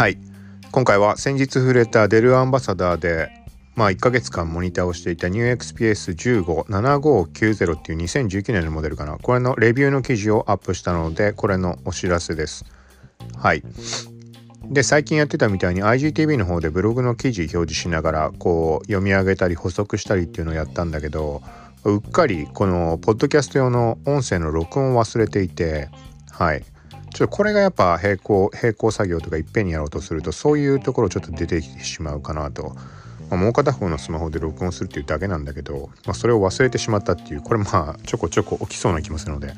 はい。今回は先日触れたデルアンバサダーでまあ1ヶ月間モニターをしていた NewXPS157590 っていう2019年のモデルかな。これのレビューの記事をアップしたのでこれのお知らせです。はい。で最近やってたみたいに IGTV の方でブログの記事表示しながらこう読み上げたり補足したりっていうのをやったんだけどうっかりこのポッドキャスト用の音声の録音を忘れていてはい。ちょっとこれがやっぱ並行並行作業とかいっぺんにやろうとするとそういうところちょっと出てきてしまうかなと、まあ、もう片方のスマホで録音するっていうだけなんだけど、まあ、それを忘れてしまったっていうこれまあちょこちょこ起きそうな気もするので。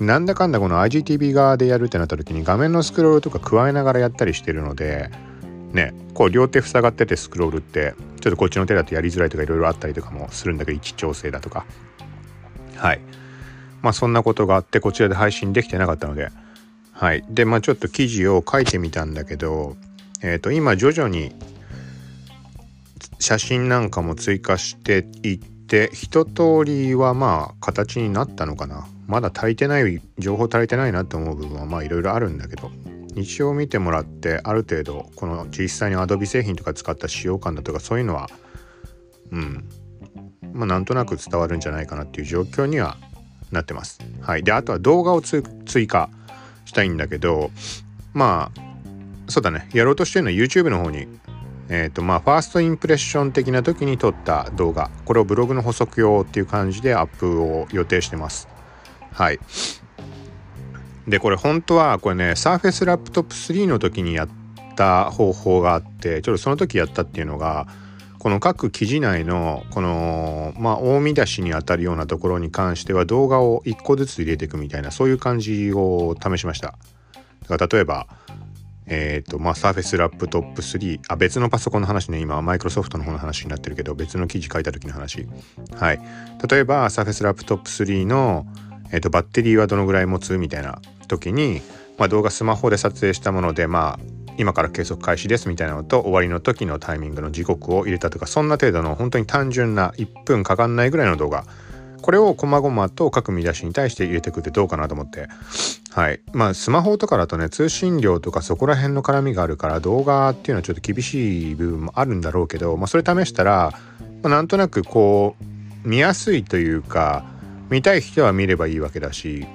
なんだかんだこの IGTV 側でやるってなった時に画面のスクロールとか加えながらやったりしてるのでねこう両手塞がっててスクロールってちょっとこっちの手だとやりづらいとかいろいろあったりとかもするんだけど位置調整だとか。はい。まあそんなことがあってこちらで配信できてなかったのではい。でまあちょっと記事を書いてみたんだけどえっ、ー、と今徐々に写真なんかも追加していって一通りはまあ形になったのかな。まだ足りてない情報足りてないなって思う部分はまあいろいろあるんだけど。一応見てもらってある程度この実際に Adobe 製品とか使った使用感だとかそういうのはうん。まあなんとなく伝わるんじゃないかなっていう状況にはなってます。はい、であとは動画を追加。したいんだけどまあそうだね。やろうとしてるのは YouTube の方にえっ、ー、とまあファーストインプレッション的な時に撮った動画。これをブログの補足用っていう感じでアップを予定してます。はい。でこれ本当はこれね Surface Laptop 3の時にやった方法があってちょっとその時やったっていうのがこの各記事内のこのまあ大見出しにあたるようなところに関しては動画を1個ずつ入れていくみたいなそういう感じを試しました。だから例えばえっ、ー、とまあ Surface Laptop 3あ別のパソコンの話ね。今はマイクロソフトの方の話になってるけど別の記事書いた時の話。はい。例えば Surface Laptop 3の、えーと、バッテリーはどのぐらい持つ？みたいな時に、まあ、動画スマホで撮影したものでまあ今から計測開始ですみたいなのと終わりの時のタイミングの時刻を入れたとかそんな程度の本当に単純な1分かかんないぐらいの動画。これを細々と各見出しに対して入れてくってどうかなと思って。はい。まあスマホとかだとね通信量とかそこら辺の絡みがあるから動画っていうのはちょっと厳しい部分もあるんだろうけど、まあ、それ試したら、まあ、なんとなくこう見やすいというか見たい人は見ればいいわけだし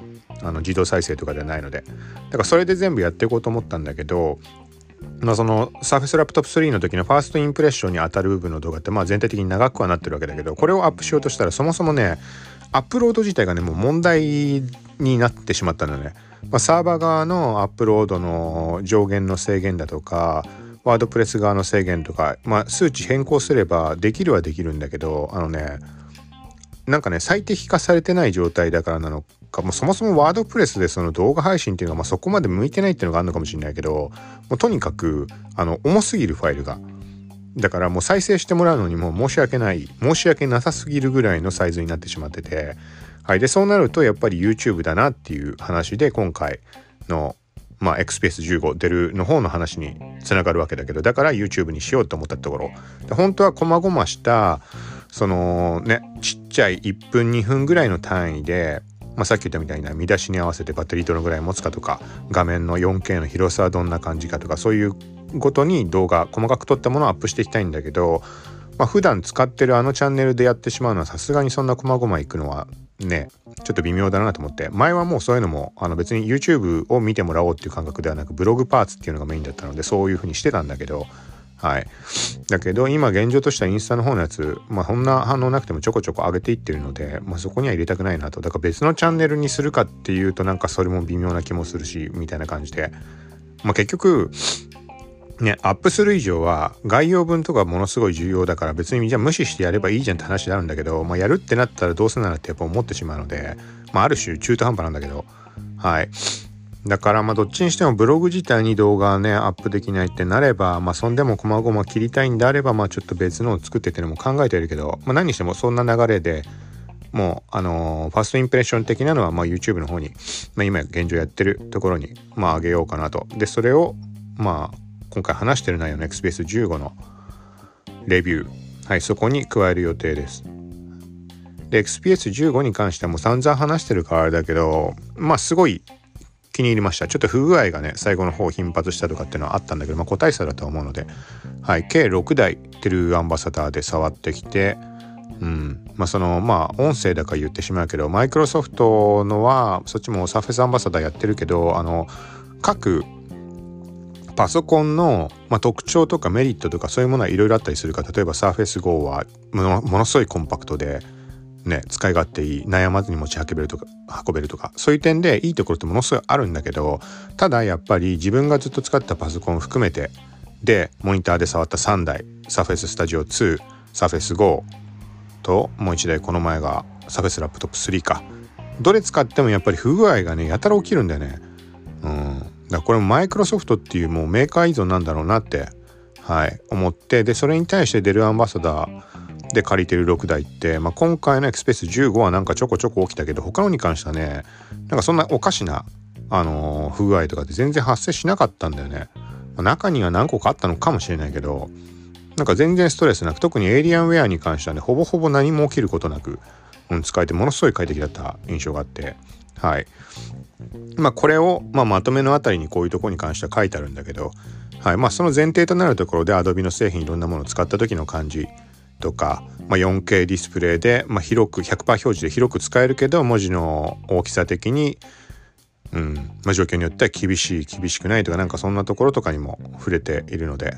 あの自動再生とかではないので。だからそれで全部やっていこうと思ったんだけどまあ、その Surface Laptop 3の時のファーストインプレッションに当たる部分の動画ってまあ全体的に長くはなってるわけだけどこれをアップしようとしたらそもそもねアップロード自体がねもう問題になってしまったのね、まあ、サーバー側のアップロードの上限の制限だとかワードプレス側の制限とか、まあ、数値変更すればできるはできるんだけどあのねなんかね最適化されてない状態だからなのかもうそもそもワードプレスでその動画配信っていうのはまあそこまで向いてないっていうのがあるのかもしれないけどもうとにかくあの重すぎるファイルが。だからもう再生してもらうのにも申し訳ない申し訳なさすぎるぐらいのサイズになってしまってて。はいでそうなるとやっぱり YouTube だなっていう話で今回のまあ XPS15 出るの方の話につながるわけだけどだから YouTube にしようと思ったところ。で本当は細々したそのねちっちゃい1分2分ぐらいの単位でまあ、さっき言ったみたいな見出しに合わせてバッテリーどのぐらい持つかとか画面の 4K の広さはどんな感じかとかそういうごとに動画細かく撮ったものをアップしていきたいんだけど、まあ、普段使ってるあのチャンネルでやってしまうのはさすがにそんな細々いくのはねちょっと微妙だなと思って。前はもうそういうのもあの別に YouTube を見てもらおうっていう感覚ではなくブログパーツっていうのがメインだったのでそういう風にしてたんだけどはい。だけど今現状としてはインスタの方のやつ、まあそんな反応なくてもちょこちょこ上げていってるので、まあそこには入れたくないなと。だから別のチャンネルにするかっていうとなんかそれも微妙な気もするし、みたいな感じで。まあ結局、ね、アップする以上は概要文とかものすごい重要だから別にじゃあ無視してやればいいじゃんって話になるんだけど、まあ、やるってなったらどうせならってやっぱ思ってしまうので、まあ、ある種中途半端なんだけどはいだからまあどっちにしてもブログ自体に動画ねアップできないってなればまあそんでも細々切りたいんであればまあちょっと別のを作ってっていうのも考えてるけど、まあ、何にしてもそんな流れでもうあの、ファーストインプレッション的なのはまあ YouTube の方に、まあ、今現状やってるところにまあ上げようかなと。でそれをまあ今回話してる内容の XPS15 のレビュー。はいそこに加える予定です。で XPS15 に関してはもう散々話してるからあれだけどまあすごい気に入りました。ちょっと不具合がね最後の方頻発したとかっていうのはあったんだけど、まあ、個体差だと思うので、はい、計6台テルアンバサダーで触ってきてうん。まあそのまあ音声だから言ってしまうけどマイクロソフトのはそっちもサーフェスアンバサダーやってるけどあの各パソコンの、まあ、特徴とかメリットとかそういうものはいろいろあったりするか例えば Surface Go はものすごいコンパクトで、ね、使い勝手いい悩まずに持ち運べるとか運べるとかそういう点でいいところってものすごいあるんだけどただやっぱり自分がずっと使ったパソコン含めてでモニターで触った3台 Surface Studio 2 Surface Go ともう1台この前が Surface Laptop 3か。どれ使ってもやっぱり不具合がねやたら起きるんだよね。うん。だこれもマイクロソフトっていうもうメーカー依存なんだろうなってはい思ってでそれに対してデルアンバサダーで借りてる6台って、まあ、今回のエクスペース15はなんかちょこちょこ起きたけど他のに関してはねなんかそんなおかしな、あのー、不具合とかって全然発生しなかったんだよね、まあ、中には何個かあったのかもしれないけどなんか全然ストレスなく特にエイリアンウェアに関してはねほぼほぼ何も起きることなく、うん、使えてものすごい快適だった印象があってはい。まあこれを、まあ、まとめのあたりにこういうとこに関しては書いてあるんだけど、はい。まあ、その前提となるところで Adobe の製品いろんなものを使った時の感じとか、まあ、4K ディスプレイで、まあ、広く100%表示で広く使えるけど文字の大きさ的に、うんまあ、状況によっては厳しい厳しくないとかなんかそんなところとかにも触れているので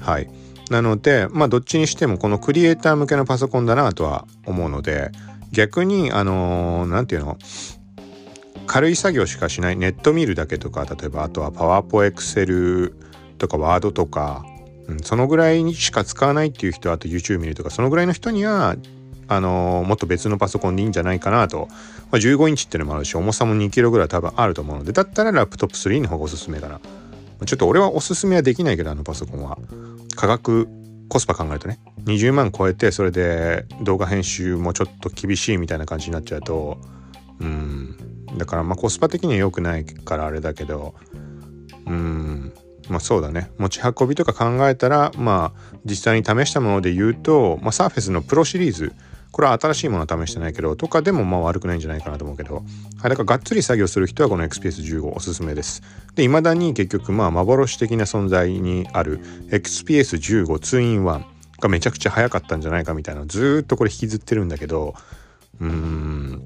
はい。なのでまあどっちにしてもこのクリエイター向けのパソコンだなとは思うので逆にあの何、ー、て言うの軽い作業しかしないネット見るだけとか例えばあとはパワーポエクセルとかワードとか、うん、そのぐらいにしか使わないっていう人あと YouTube 見るとかそのぐらいの人にはあのー、もっと別のパソコンでいいんじゃないかなと、まあ、15インチっていうのもあるし重さも2キロぐらい多分あると思うのでだったらラップトップ3の方がおすすめかな。ちょっと俺はおすすめはできないけどあのパソコンは。価格コスパ考えるとね。20万超えてそれで動画編集もちょっと厳しいみたいな感じになっちゃうとうん。だからまあコスパ的には良くないからあれだけどうん。まあそうだね持ち運びとか考えたらまあ実際に試したもので言うと、まあ、サーフェスのプロシリーズこれは新しいものは試してないけどとかでもまあ悪くないんじゃないかなと思うけど、はい、だからがっつり作業する人はこの XPS15 おすすめです。で未だに結局まあ幻的な存在にある XPS15 2-in-1 がめちゃくちゃ早かったんじゃないかみたいなずっとこれ引きずってるんだけどうーん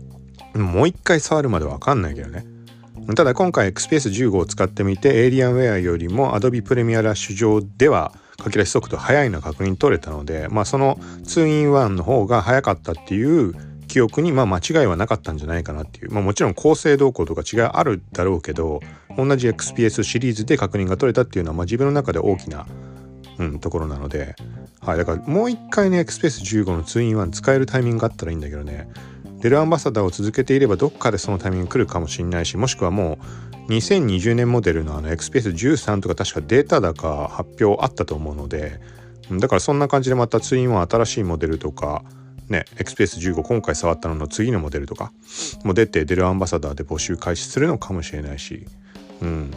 もう一回触るまでわかんないけどね。ただ今回 XPS15 を使ってみてエイリアンウェアよりも Adobe Premiere Rush 上では書き出し速度速いの確認取れたのでまあその 2in1 の方が早かったっていう記憶にまあ間違いはなかったんじゃないかなっていう、まあ、もちろん構成動向とか違いあるだろうけど同じ XPS シリーズで確認が取れたっていうのはまあ自分の中で大きな、うん、ところなので、はい、だからもう一回ね XPS15 の 2in1 使えるタイミングがあったらいいんだけどね。デルアンバサダーを続けていればどっかでそのタイミング来るかもしれないしもしくはもう2020年モデルのあの XPS13 とか確かデータだか発表あったと思うのでだからそんな感じでまたツインは新しいモデルとかね XPS15 今回触ったのの次のモデルとかも出てデルアンバサダーで募集開始するのかもしれないしうん。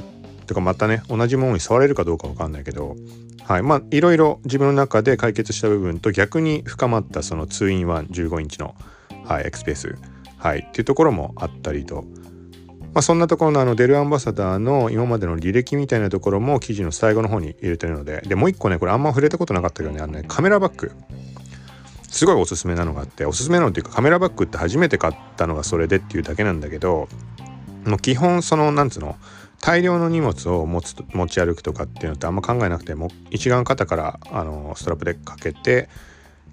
とかまたね同じものに触れるかどうか分かんないけどはい。まあいろいろ自分の中で解決した部分と逆に深まったその 2in115 インチのはい、エクスペース、はい、っていうところもあったりと、まあ、そんなところのあのデルアンバサダーの今までの履歴みたいなところも記事の最後の方に入れてるので。でもう一個ねこれあんま触れたことなかったけどねあのねカメラバッグすごいおすすめなのがあっておすすめなのっていうかカメラバッグって初めて買ったのがそれでっていうだけなんだけどもう基本そのなんつうの大量の荷物を持つ持ち歩くとかっていうのってあんま考えなくても一眼肩からあのストラップでかけて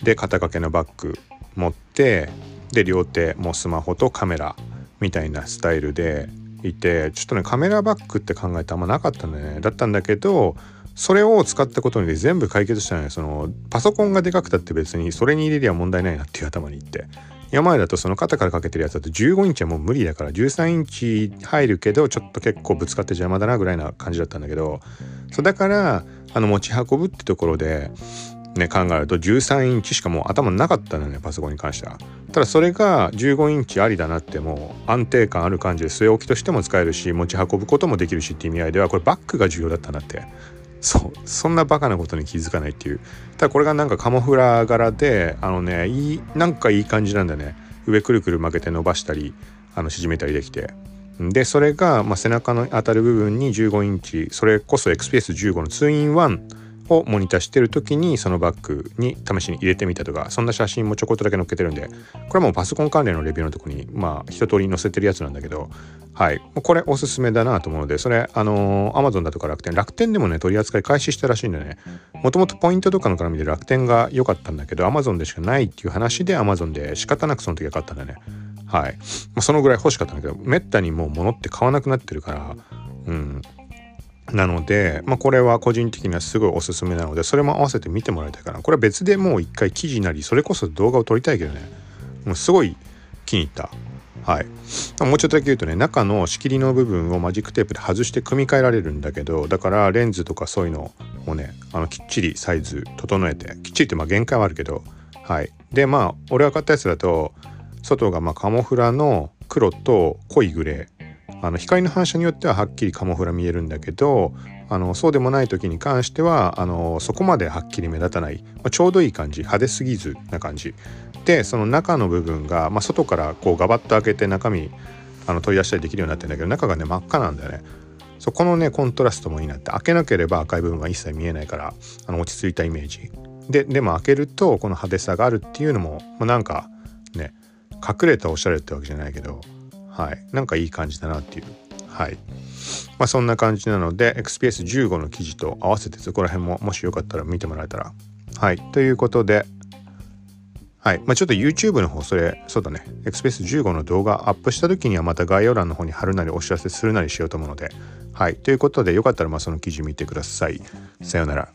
で肩掛けのバッグ持ってで両手もスマホとカメラみたいなスタイルでいてちょっとねカメラバッグって考えてあんまなかったんだねだったんだけどそれを使ったことに全部解決したのよ。そのパソコンがでかくたって別にそれに入れりゃ問題ないなっていう頭にいって。山前だとその肩からかけてるやつだと15インチはもう無理だから13インチ入るけどちょっと結構ぶつかって邪魔だなぐらいな感じだったんだけどそうだからあの持ち運ぶってところでね、考えると13インチしかもう頭なかったのねパソコンに関しては。ただそれが15インチありだなってもう安定感ある感じで据え置きとしても使えるし持ち運ぶこともできるしっていう意味合いではこれバッグが重要だったなって。そうそんなバカなことに気づかないっていう。ただこれがなんかカモフラ柄であのねいいなんかいい感じなんだね。上くるくる曲げて伸ばしたりあの縮めたりできて。でそれが、まあ、背中の当たる部分に15インチそれこそ XPS15 の 2in1 をモニターしてる時にそのバッグに試しに入れてみたとかそんな写真もちょこっとだけ載っけてるんでこれはもうパソコン関連のレビューのとこにまあ一通り載せてるやつなんだけどはい。これおすすめだなと思うのでそれあのー、Amazon だとか楽天楽天でもね取り扱い開始したらしいんでね。もともとポイントとかの絡みで楽天が良かったんだけど Amazon でしかないっていう話で Amazon で仕方なくその時は買ったんだね。はい、まあ、そのぐらい欲しかったんだけどめったにもう物って買わなくなってるからうん。なので、まあ、これは個人的にはすごいおすすめなのでそれも合わせて見てもらいたいかな。これは別でもう一回記事なりそれこそ動画を撮りたいけどね。もうすごい気に入った。はい。もうちょっとだけ言うとね中の仕切りの部分をマジックテープで外して組み替えられるんだけどだからレンズとかそういうのをねあのきっちりサイズ整えてきっちりってまあ限界はあるけどはい。でまあ俺が買ったやつだと外がまカモフラの黒と濃いグレー。あの光の反射によってははっきりカモフラ見えるんだけどあのそうでもない時に関してはあのそこまではっきり目立たない、まあ、ちょうどいい感じ。派手すぎずな感じ。でその中の部分が、まあ、外からこうガバッと開けて中身あの取り出したりできるようになってるんだけど中がね真っ赤なんだよね。そこのねコントラストもいいなって。開けなければ赤い部分は一切見えないからあの落ち着いたイメージ。ででも開けるとこの派手さがあるっていうのも、まあ、なんかね隠れたおしゃれってわけじゃないけどはいなんかいい感じだなっていうはいまあそんな感じなので XPS15 の記事と合わせてそこら辺ももしよかったら見てもらえたらはいということではい。まあ、ちょっと YouTube の方、それ、そうだね。XPS15 の動画アップした時にはまた概要欄の方に貼るなりお知らせするなりしようと思うので。はい。ということで、よかったらまあその記事見てください。さようなら。